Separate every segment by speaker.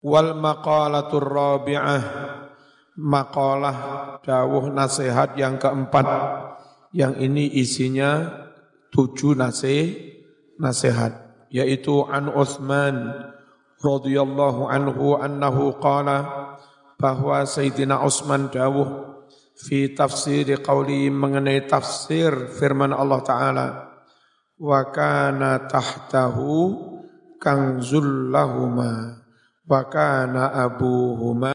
Speaker 1: Wal maqalatur rabi'ah. Maqalah dawuh nasihat yang keempat. Yang ini isinya tujuh nasihat nasihat yaitu an Utsman radhiyallahu anhu annahu qala bahwa Sayyidina Utsman dawuh fi tafsir qauli mengenai tafsir firman Allah taala wa kana tahtahu lahuma wa kana abuhuma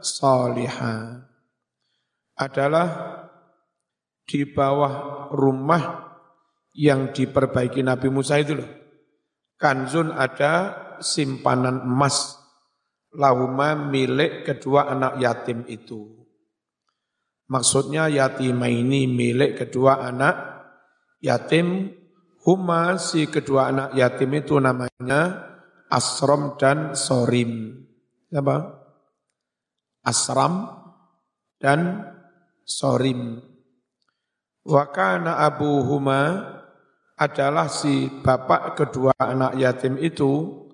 Speaker 1: salihah adalah di bawah rumah yang diperbaiki Nabi Musa itu loh. Kanzun ada simpanan emas lahuma milik kedua anak yatim itu. Maksudnya yatimah ini milik kedua anak yatim. Huma si kedua anak yatim itu namanya Asram dan Sorim. Apa? Asram dan Sorim. Wakana Abu Huma adalah si bapak kedua anak yatim itu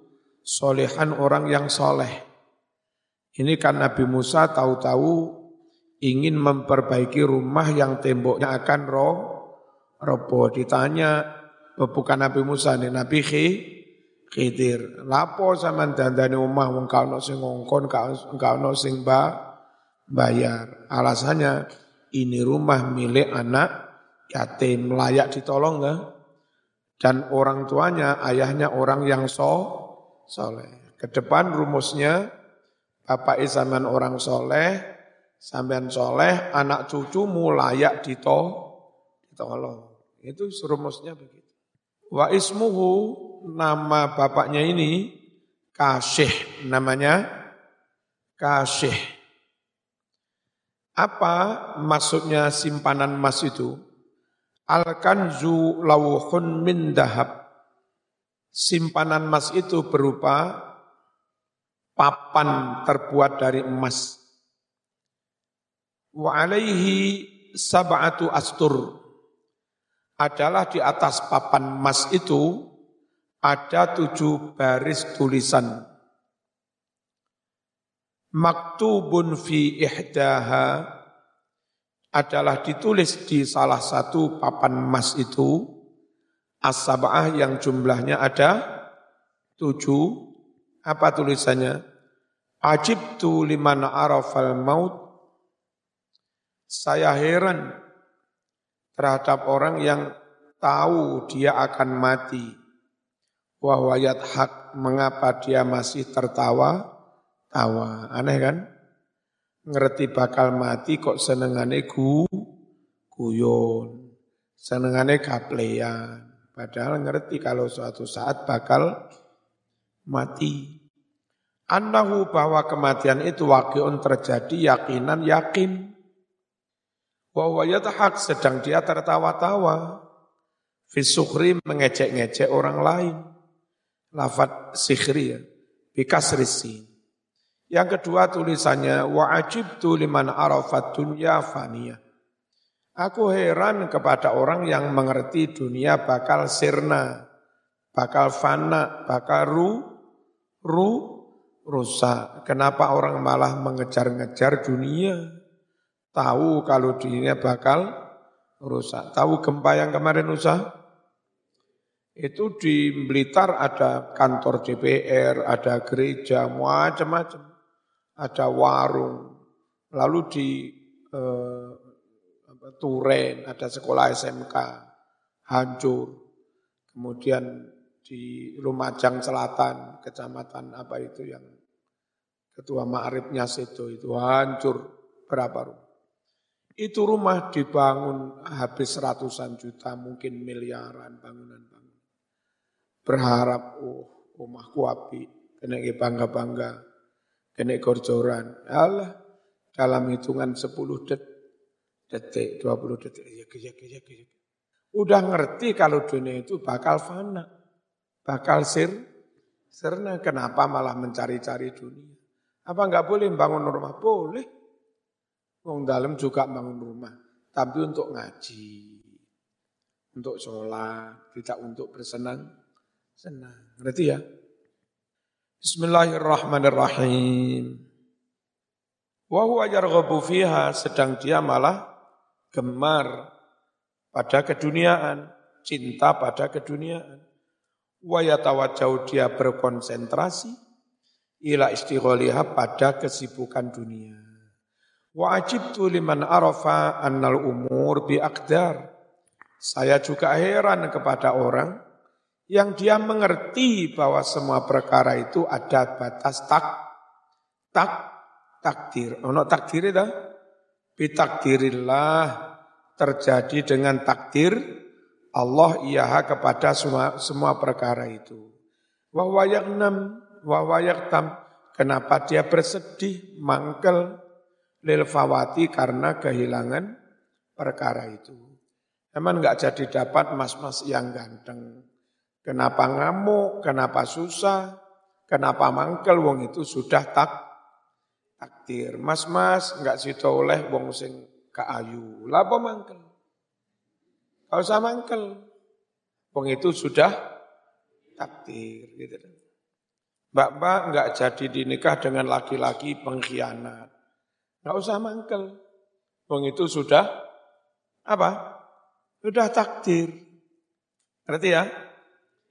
Speaker 1: solehan orang yang soleh. Ini kan Nabi Musa tahu-tahu ingin memperbaiki rumah yang temboknya akan roh, roboh. Ditanya, bukan Nabi Musa, nih Nabi Khi, Khidir, lapo sama dandani rumah wong kau sing ngongkon, kau sing ba, bayar. Alasannya ini rumah milik anak yatim layak ditolong enggak? Dan orang tuanya, ayahnya orang yang so, soleh. Ke depan rumusnya, bapak isaman orang soleh, sampean soleh, anak cucumu layak dito, ditolong. Itu rumusnya begitu. Wa ismuhu nama bapaknya ini Kasih namanya Kasih. Apa maksudnya simpanan emas itu? Al-kanzu lawhun min dahab. Simpanan emas itu berupa papan terbuat dari emas. Wa alaihi sab'atu astur. Adalah di atas papan emas itu ada tujuh baris tulisan. Maktubun fi ihdaha adalah ditulis di salah satu papan emas itu as yang jumlahnya ada tujuh. Apa tulisannya? Ajib tu liman arafal maut. Saya heran terhadap orang yang tahu dia akan mati wahwayat hak mengapa dia masih tertawa? Tawa. Aneh kan? Ngerti bakal mati kok senengane gu guyon. Senengane kaplean. Padahal ngerti kalau suatu saat bakal mati. Annahu bahwa kematian itu wakiun terjadi yakinan yakin. Wahwayat hak sedang dia tertawa-tawa. Fisukri mengecek-ngecek orang lain lafat sikhri ya. Yang kedua tulisannya wa ajibtu liman arafat dunya faniyah. Aku heran kepada orang yang mengerti dunia bakal sirna, bakal fana, bakal ru, ru, rusak. Kenapa orang malah mengejar-ngejar dunia? Tahu kalau dunia bakal rusak. Tahu gempa yang kemarin rusak? Itu di Blitar ada kantor DPR, ada gereja, macam-macam. Ada warung. Lalu di eh, Turen ada sekolah SMK hancur. Kemudian di Lumajang Selatan, kecamatan apa itu yang ketua Ma'rifnya Sedo itu hancur berapa rumah. Itu rumah dibangun habis ratusan juta, mungkin miliaran bangunan berharap, oh rumahku api, kena bangga-bangga, kena korjoran. Allah, dalam hitungan 10 detik, detik, 20 detik, ya, ya, ya, ya. Udah ngerti kalau dunia itu bakal fana, bakal sir, serna. Kenapa malah mencari-cari dunia? Apa enggak boleh bangun rumah? Boleh. Wong dalam juga bangun rumah, tapi untuk ngaji, untuk sholat, tidak untuk bersenang Senang. Berarti ya. Bismillahirrahmanirrahim. Wa huwa yarghabu fiha sedang dia malah gemar pada keduniaan, cinta pada keduniaan. Wa yatawajjau dia berkonsentrasi ila istigholiha pada kesibukan dunia. Wa ajibtu liman arafa annal umur bi akdar. Saya juga heran kepada orang yang dia mengerti bahwa semua perkara itu ada batas tak tak takdir. Ono takdir itu bitakdirillah terjadi dengan takdir Allah iya kepada semua semua perkara itu. Wa wayaknam wa wayaktam kenapa dia bersedih mangkel lil karena kehilangan perkara itu. Emang enggak jadi dapat mas-mas yang ganteng Kenapa ngamuk, kenapa susah, kenapa mangkel wong itu sudah tak takdir. Mas-mas enggak situ oleh wong sing ayu. Lapa mangkel? Kau usah mangkel. Wong itu sudah takdir gitu. Mbak-mbak enggak jadi dinikah dengan laki-laki pengkhianat. Enggak usah mangkel. Wong itu sudah apa? Sudah takdir. Ngerti ya?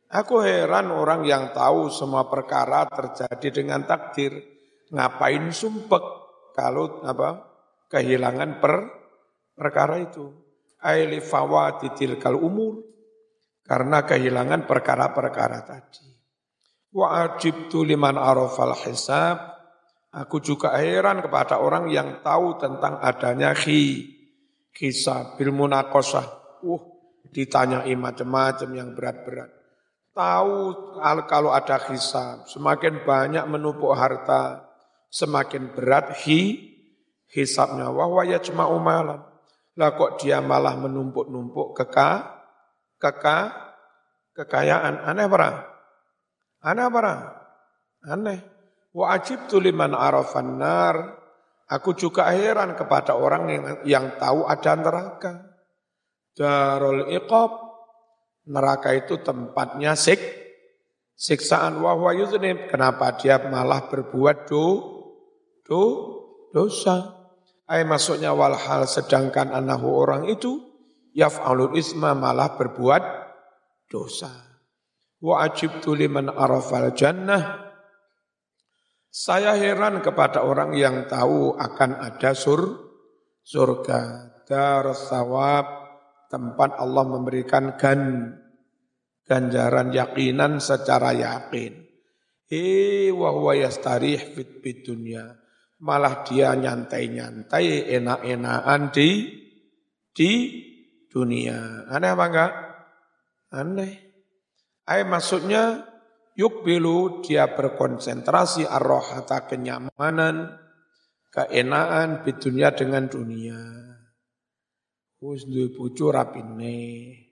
Speaker 1: Aku heran orang yang tahu semua perkara terjadi dengan takdir. Ngapain sumpek kalau apa kehilangan per perkara itu. Aili fawatitil kal umur. Karena kehilangan perkara-perkara tadi. Wa ajibtu liman arafal hisab. Aku juga heran kepada orang yang tahu tentang adanya khi, kisah, bil munakosah. Uh, ditanyai macam-macam yang berat-berat tahu kalau ada hisab, semakin banyak menumpuk harta, semakin berat hi hisabnya. Wahwa cuma umalan. Lah kok dia malah menumpuk-numpuk keka, keka, kekayaan. Aneh apa? Aneh apa? Aneh. Wa ajib liman arafan nar. Aku juga heran kepada orang yang, yang tahu ada neraka. Darul iqab neraka itu tempatnya sik, siksaan wahwa yuznib. Kenapa dia malah berbuat do, do, dosa? Ay masuknya walhal sedangkan anahu orang itu yaf'alul isma malah berbuat dosa. Wa ajibtu liman arafal jannah. Saya heran kepada orang yang tahu akan ada sur, surga, darus sawab, tempat Allah memberikan gan ganjaran yakinan secara yakin. Eh wa huwa yastarih fit dunya. Malah dia nyantai-nyantai enak-enakan di di dunia. Aneh apa enggak? Aneh. Ay maksudnya yukbilu dia berkonsentrasi arrohata kenyamanan, keenaan di dunia dengan dunia. Wis duwe bojo rapine.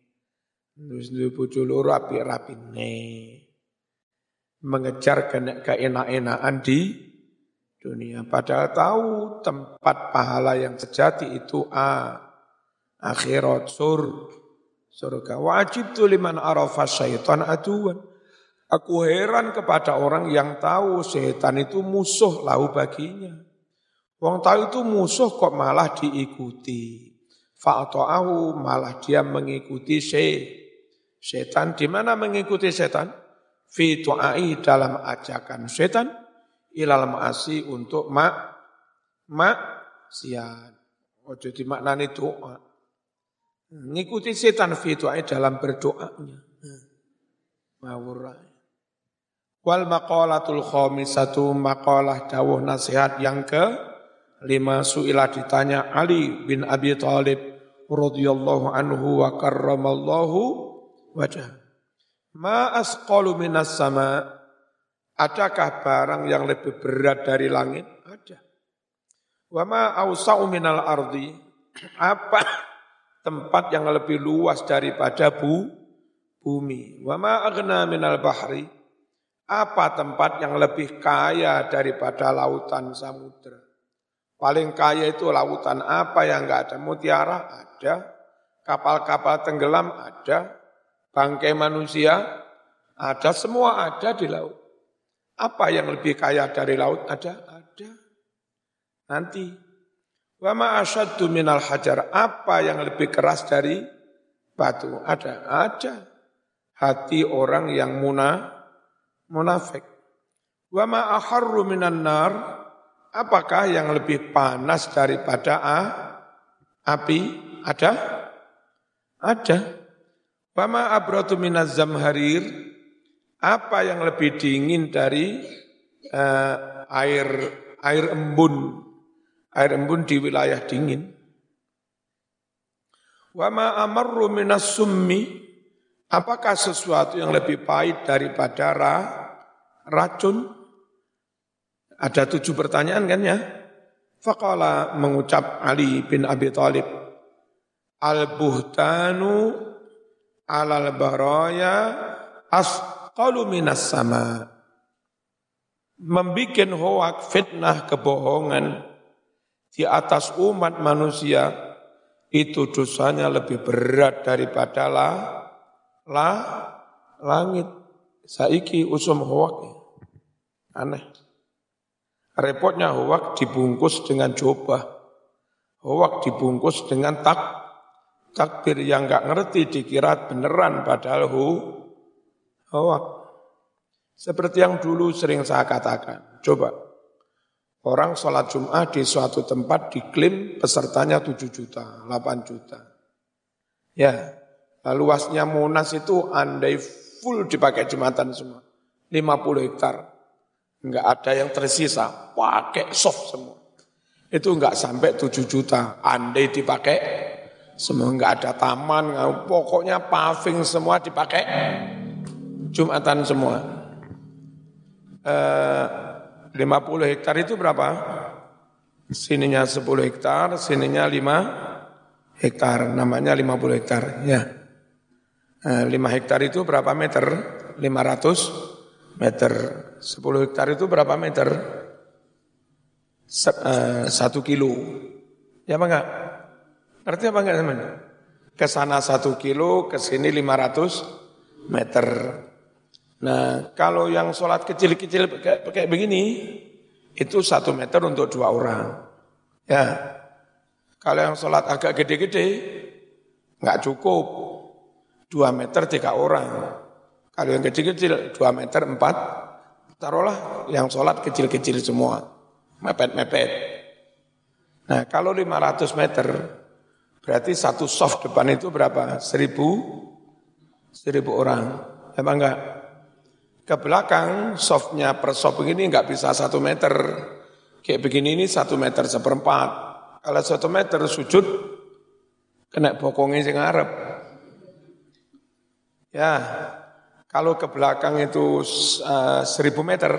Speaker 1: Wis duwe bojo loro apik rapine. Mengejar keenak-enakan di dunia. Padahal tahu tempat pahala yang sejati itu A. Akhirat sur. Surga. Wajib tu liman arafa syaitan aduan. Aku heran kepada orang yang tahu setan itu musuh lahu baginya. Wong tahu itu musuh kok malah diikuti. Fa'ata'ahu malah dia mengikuti se setan. Di mana mengikuti setan? Fi tu'ai dalam ajakan setan ilal ma'asi untuk mak mak siat. Ojo dimaknani doa. Mengikuti setan fi tu'ai dalam berdoanya. Mawurai. Wal maqalatul khamisatu maqalah dawuh nasihat yang ke lima suila ditanya Ali bin Abi Thalib radhiyallahu anhu wa karramallahu wajah. Ma asqalu minas sama Adakah barang yang lebih berat dari langit? Ada. Wa ma awsa'u minal ardi apa tempat yang lebih luas daripada bu, bumi? Wa ma aghna minal bahri apa tempat yang lebih kaya daripada lautan samudra? Paling kaya itu lautan apa yang enggak ada? Mutiara ada, kapal-kapal tenggelam ada, bangkai manusia ada, semua ada di laut. Apa yang lebih kaya dari laut? Ada? Ada. Nanti. Wa ma asyaddu minal hajar. Apa yang lebih keras dari batu? Ada? Ada. Hati orang yang muna, munafik. Wa ma aharru nar. Apakah yang lebih panas daripada a, api? Ada? Ada. Wa ma abratu minaz zamharir. Apa yang lebih dingin dari uh, air air embun? Air embun di wilayah dingin. Wa ma amarru minas summi. Apakah sesuatu yang lebih pahit daripada ra, racun? Ada tujuh pertanyaan kan ya? Faqala mengucap Ali bin Abi Thalib. Al-buhtanu alal baraya as Qalu minas sama. Membikin hoak fitnah kebohongan di atas umat manusia itu dosanya lebih berat daripada la, la langit. Saiki usum hoak. Aneh. Repotnya hoak dibungkus dengan coba. Hoak dibungkus dengan tak takbir yang nggak ngerti dikira beneran padahal hu hoak. Seperti yang dulu sering saya katakan. Coba, orang sholat Jum'ah di suatu tempat diklaim pesertanya 7 juta, 8 juta. Ya, luasnya Monas itu andai full dipakai Jumatan semua. 50 hektar. Enggak ada yang tersisa, pakai soft semua. Itu enggak sampai 7 juta, andai dipakai semua enggak ada taman, pokoknya paving semua dipakai Jumatan semua. Eh, 50 hektar itu berapa? Sininya 10 hektar, sininya 5 hektar, namanya 50 hektar. Ya. Eh, 5 hektar itu berapa meter? 500 meter. 10 hektar itu berapa meter? Eh, satu kilo. Ya apa enggak? Ngerti apa enggak teman? Ke sana satu kilo, ke sini 500 meter. Nah, kalau yang sholat kecil-kecil kayak begini, itu satu meter untuk dua orang. Ya, kalau yang sholat agak gede-gede, nggak cukup. Dua meter tiga orang. Kalau yang kecil-kecil, dua meter empat. Taruhlah yang sholat kecil-kecil semua. Mepet-mepet. Nah, kalau 500 meter, berarti satu soft depan itu berapa? Seribu? Seribu orang. Emang enggak? ke belakang, softnya per soft begini nggak bisa satu meter. Kayak begini ini satu meter seperempat. Kalau satu meter sujud, kena bokongnya sing ngarep. Ya, kalau ke belakang itu uh, seribu meter,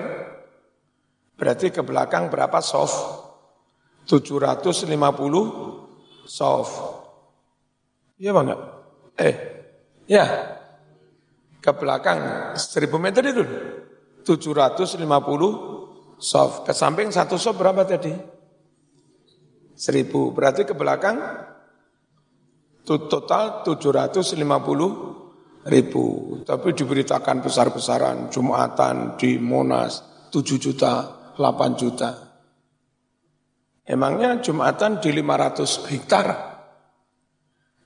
Speaker 1: berarti ke belakang berapa soft? 750 soft. Iya bang? Eh, ya ke belakang 1000 meter itu 750 soft. Ke samping satu soft berapa tadi? 1000. Berarti ke belakang total 750 ribu. Tapi diberitakan besar-besaran Jumatan di Monas 7 juta, 8 juta. Emangnya Jumatan di 500 hektar?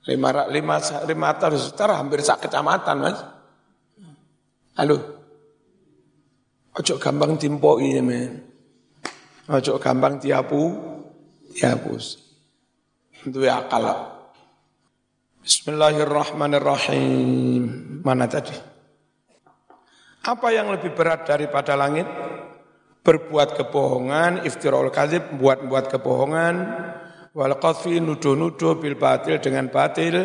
Speaker 1: 500 hektar hampir sak kecamatan mas. Halo. Ojo gampang ini men. Ojo gampang tiapu, tiapus. Itu akal. Bismillahirrahmanirrahim. Mana tadi? Apa yang lebih berat daripada langit? Berbuat kebohongan, iftirul kadzib, buat-buat kebohongan, wal qadfi nuduh-nuduh bil batil dengan batil,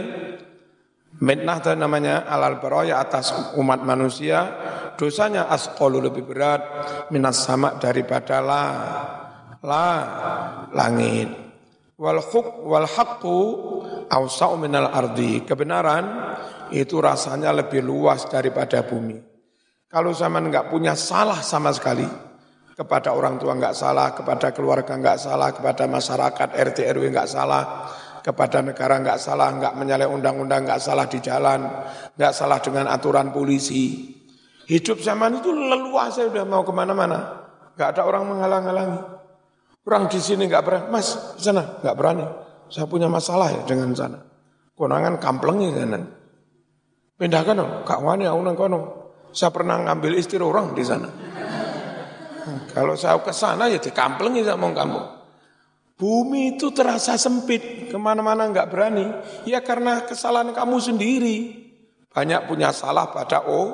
Speaker 1: Mitnah itu namanya alal baroya atas umat manusia, dosanya asqalu lebih berat minas sama daripada la la langit. Wal huk wal haqqu awsa'u minal ardi. Kebenaran itu rasanya lebih luas daripada bumi. Kalau zaman enggak punya salah sama sekali, kepada orang tua enggak salah, kepada keluarga enggak salah, kepada masyarakat RT RW enggak salah, kepada negara nggak salah, nggak menyalahi undang-undang, nggak salah di jalan, nggak salah dengan aturan polisi. Hidup zaman itu leluasa udah mau ke mana-mana. Gak ada orang menghalang-halangi. Orang di sini gak berani. Mas, sana gak berani. Saya punya masalah ya dengan sana. Konangan kamplengi sana. Pindahkan dong, kak wani aku kono. Saya pernah ngambil istri orang di sana. Kalau saya ke sana ya dikamplengi sama kamu. Bumi itu terasa sempit, ke mana-mana nggak berani. Ya karena kesalahan kamu sendiri. Banyak punya salah pada oh,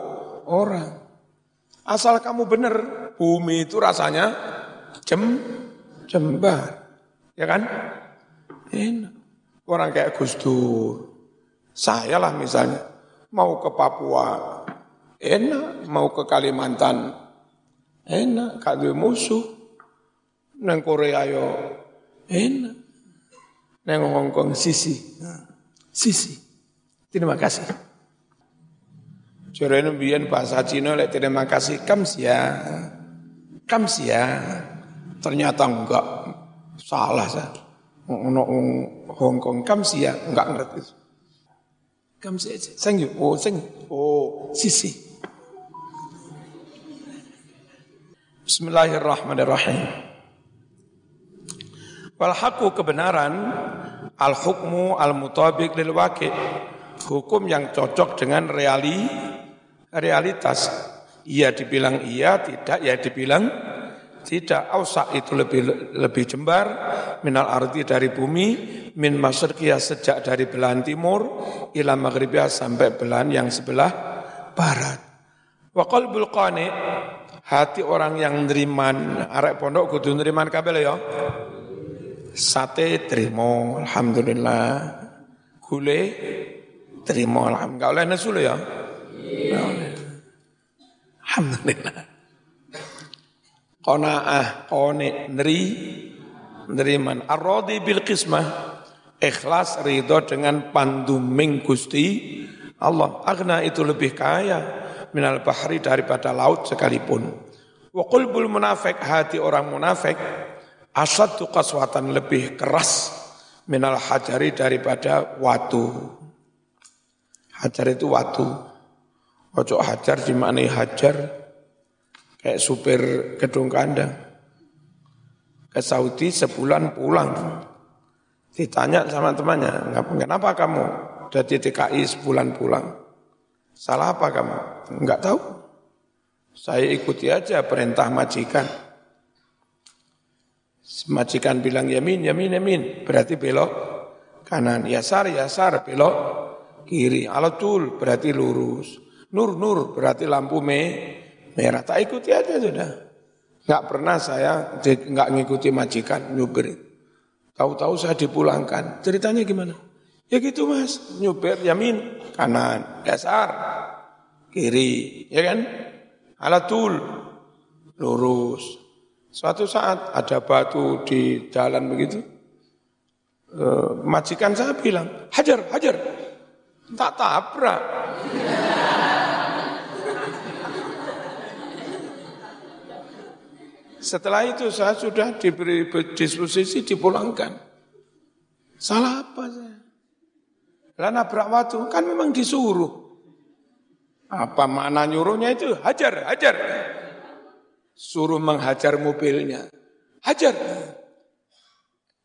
Speaker 1: orang. Asal kamu benar, bumi itu rasanya jem, jembar. Ya kan? Enak. Orang kayak Gus Dur. Saya lah misalnya. Mau ke Papua, enak. Mau ke Kalimantan, enak. Kado musuh. Neng Korea yo, enak. Neng Hongkong sisi. Sisi. Terima kasih. Jorene biyen bahasa Cina lek terima kasih kamsia. Kamsia. Ternyata enggak salah saya. Ono Hong Kong kamsia enggak ngerti. Kamsia. Thank you. Oh, thank you. Oh, sisi. Bismillahirrahmanirrahim. Wal kebenaran al hukmu al mutabik lil waqi. Hukum yang cocok dengan reali realitas. Iya dibilang iya, tidak ya dibilang tidak. Ausak itu lebih lebih jembar minal arti dari bumi, min masyriqiyah sejak dari belahan timur, ila maghribiyah sampai belahan yang sebelah barat. Wa qalbul qani hati orang yang neriman, arek pondok kudu neriman kabel ya. Sate terima, alhamdulillah. Gule terima, alhamdulillah. Enggak oleh nesu ya. Alhamdulillah. Qanaah, qani, neri, neriman. Ar-radi bil qismah. Ikhlas ridho dengan panduming Gusti Allah. Agna itu lebih kaya minal bahri daripada laut sekalipun. Wa qulbul munafik, hati orang munafik, asadu kaswatan lebih keras minal hajari daripada watu. Hajar itu watu. Ojo hajar dimaknai hajar kayak supir gedung kandang. Ke Saudi sebulan pulang. Ditanya sama temannya, kenapa kamu dari TKI sebulan pulang? Salah apa kamu? Enggak tahu. Saya ikuti aja perintah majikan. Majikan bilang yamin, yamin, yamin. Berarti belok kanan. Yasar, yasar, belok kiri. Alatul berarti lurus. Nur nur berarti lampu me, merah. Tak ikuti aja sudah. Enggak pernah saya enggak ngikuti majikan nyupir. Tahu-tahu saya dipulangkan. Ceritanya gimana? Ya gitu mas, nyupir yamin kanan, dasar kiri, ya kan? Alatul lurus. Suatu saat ada batu di jalan begitu. E, majikan saya bilang, hajar, hajar. Tak tabrak. Setelah itu saya sudah diberi disposisi dipulangkan. Salah apa saya? Lah nabrak waktu kan memang disuruh. Apa makna nyuruhnya itu? Hajar, hajar. Suruh menghajar mobilnya. Hajar.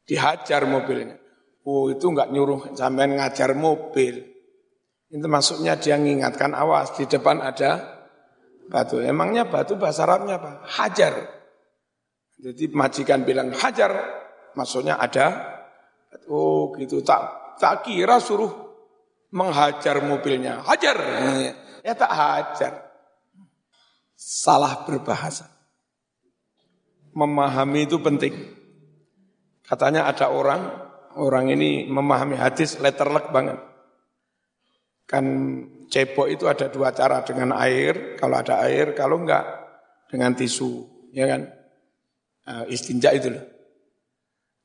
Speaker 1: Dihajar mobilnya. Oh itu enggak nyuruh sampean ngajar mobil. Itu maksudnya dia mengingatkan awas di depan ada batu. Emangnya batu bahasa Arabnya apa? Hajar. Jadi majikan bilang hajar, maksudnya ada, oh gitu, tak tak kira suruh menghajar mobilnya, hajar, tak hajar. Salah berbahasa. Memahami itu penting. Katanya ada orang, orang ini memahami hadis letterlek banget. Kan cebok itu ada dua cara, dengan air, kalau ada air, kalau enggak dengan tisu, ya kan? uh, istinja itu loh.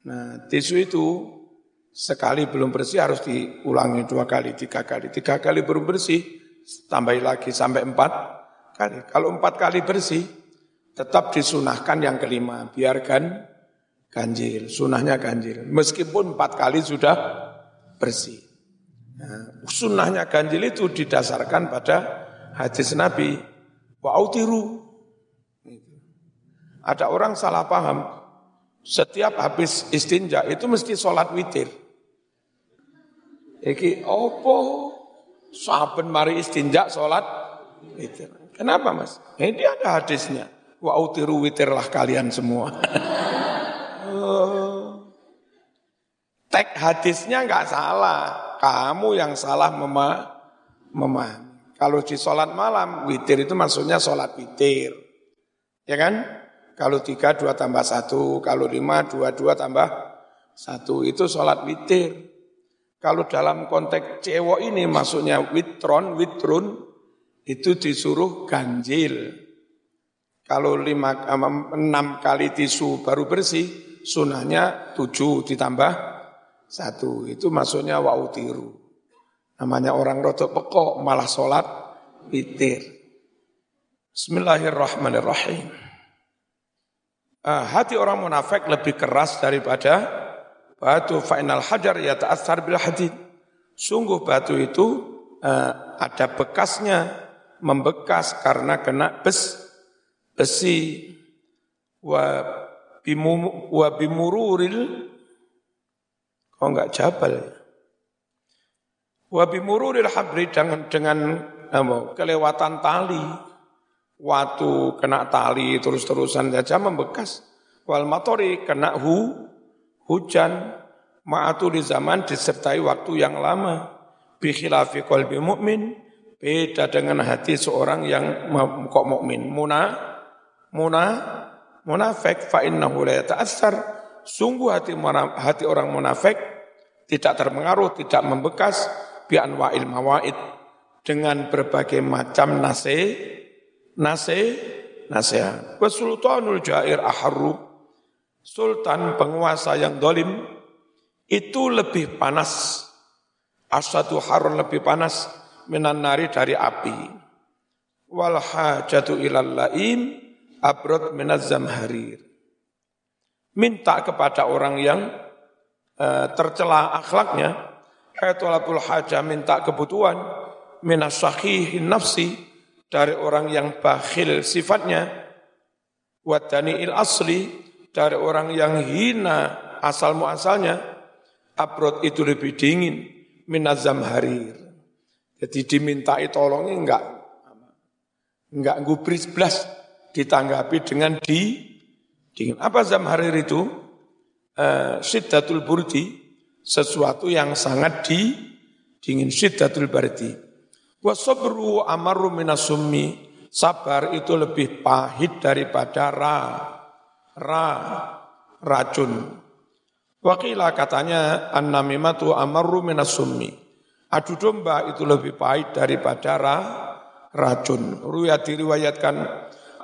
Speaker 1: Nah, tisu itu sekali belum bersih harus diulangi dua kali, tiga kali. Tiga kali belum bersih, tambah lagi sampai empat kali. Kalau empat kali bersih, tetap disunahkan yang kelima. Biarkan ganjil, sunahnya ganjil. Meskipun empat kali sudah bersih. Nah, sunahnya ganjil itu didasarkan pada hadis Nabi. Wa autiru. Ada orang salah paham. Setiap habis istinja itu mesti sholat witir. Iki opo saben mari istinja sholat witir. Kenapa mas? Ini ada hadisnya. Wa autiru witirlah kalian semua. Tek hadisnya nggak salah. Kamu yang salah memahami. Kalau di sholat malam, witir itu maksudnya sholat witir. Ya kan? Kalau tiga, dua tambah satu. Kalau lima, dua, dua tambah satu. Itu sholat witir. Kalau dalam konteks cewek ini maksudnya witron, witrun, itu disuruh ganjil. Kalau lima, enam kali tisu baru bersih, sunahnya tujuh ditambah satu. Itu maksudnya wa'utiru. Namanya orang rotok pekok malah sholat witir. Bismillahirrahmanirrahim. Ah, hati orang munafik lebih keras daripada batu final hajar ya ta'athar bil hadid. Sungguh batu itu uh, ada bekasnya, membekas karena kena bes, besi. Wa, bimu, wa bimururil Oh enggak jabal. Wa bimururil habri dengan dengan apa, kelewatan tali. Waktu kena tali terus-terusan saja membekas. Wal matori kena hu, hujan. Ma'atu di zaman disertai waktu yang lama. Bikhilafi qalbi mu'min. Beda dengan hati seorang yang kok mukmin. Muna, muna, munafik fa innahu la yata'assar sungguh hati hati orang munafik tidak terpengaruh, tidak membekas bi anwa'il mawaid dengan berbagai macam nase nase nasihat. Wa sultanul jair aharru sultan penguasa yang dolim itu lebih panas. Asatu harun lebih panas minan nari dari api. Wal hajatu ilal laim abrod minaz zamharir. Minta kepada orang yang uh, tercela akhlaknya, ayatulatul hajah minta kebutuhan, minas nafsi, dari orang yang bakhil sifatnya, wadani il asli, dari orang yang hina asal muasalnya, abrod itu lebih dingin, minazam harir. Jadi dimintai tolongnya enggak, enggak gubris blas, ditanggapi dengan di dingin. Apa zamharir itu? Uh, Siddatul burdi, sesuatu yang sangat di dingin. Siddatul bardi. Wasabru amaru minasummi. Sabar itu lebih pahit daripada ra. Ra. Racun. Wakilah katanya an-namimatu amaru minasummi. Adu domba itu lebih pahit daripada ra, racun. Ruya diriwayatkan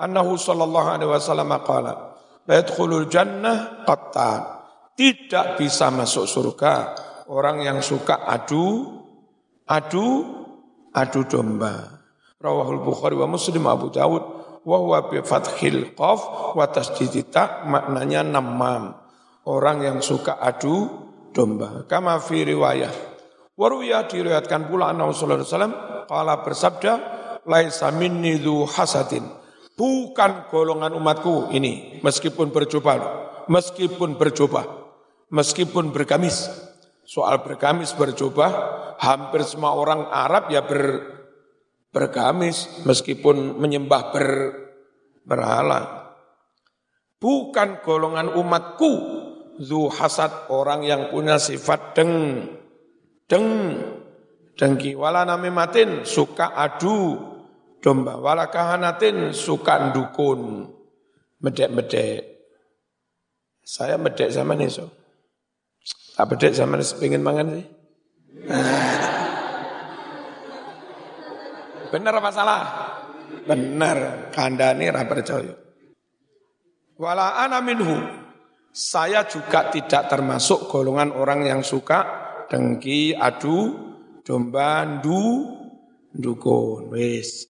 Speaker 1: annahu sallallahu alaihi wasallam qala yadkhulul jannah qattan. Tidak bisa masuk surga orang yang suka adu adu adu domba. Rawahul Bukhari wa Muslim Abu Dawud wa huwa bi fathil qaf wa tasdidi ta maknanya namam. Orang yang suka adu domba. Kama fi riwayah. Waruya diriwayatkan pula anna Rasulullah SAW qala bersabda laisa minni dhu hasadin bukan golongan umatku ini meskipun berjubah meskipun berjubah meskipun bergamis soal bergamis berjubah hampir semua orang Arab ya ber, bergamis meskipun menyembah ber, berhala. Bukan golongan umatku zu hasad orang yang punya sifat deng deng dengki. Wala namimatin suka adu. Domba wala kahanatin suka dukun medek-medek. Saya medek sama nih so tak medek sama nih pengen mangan sih benar apa salah? Benar kandani ra percaya. Wala ana minhu. Saya juga tidak termasuk golongan orang yang suka dengki adu domba ndu dukun wis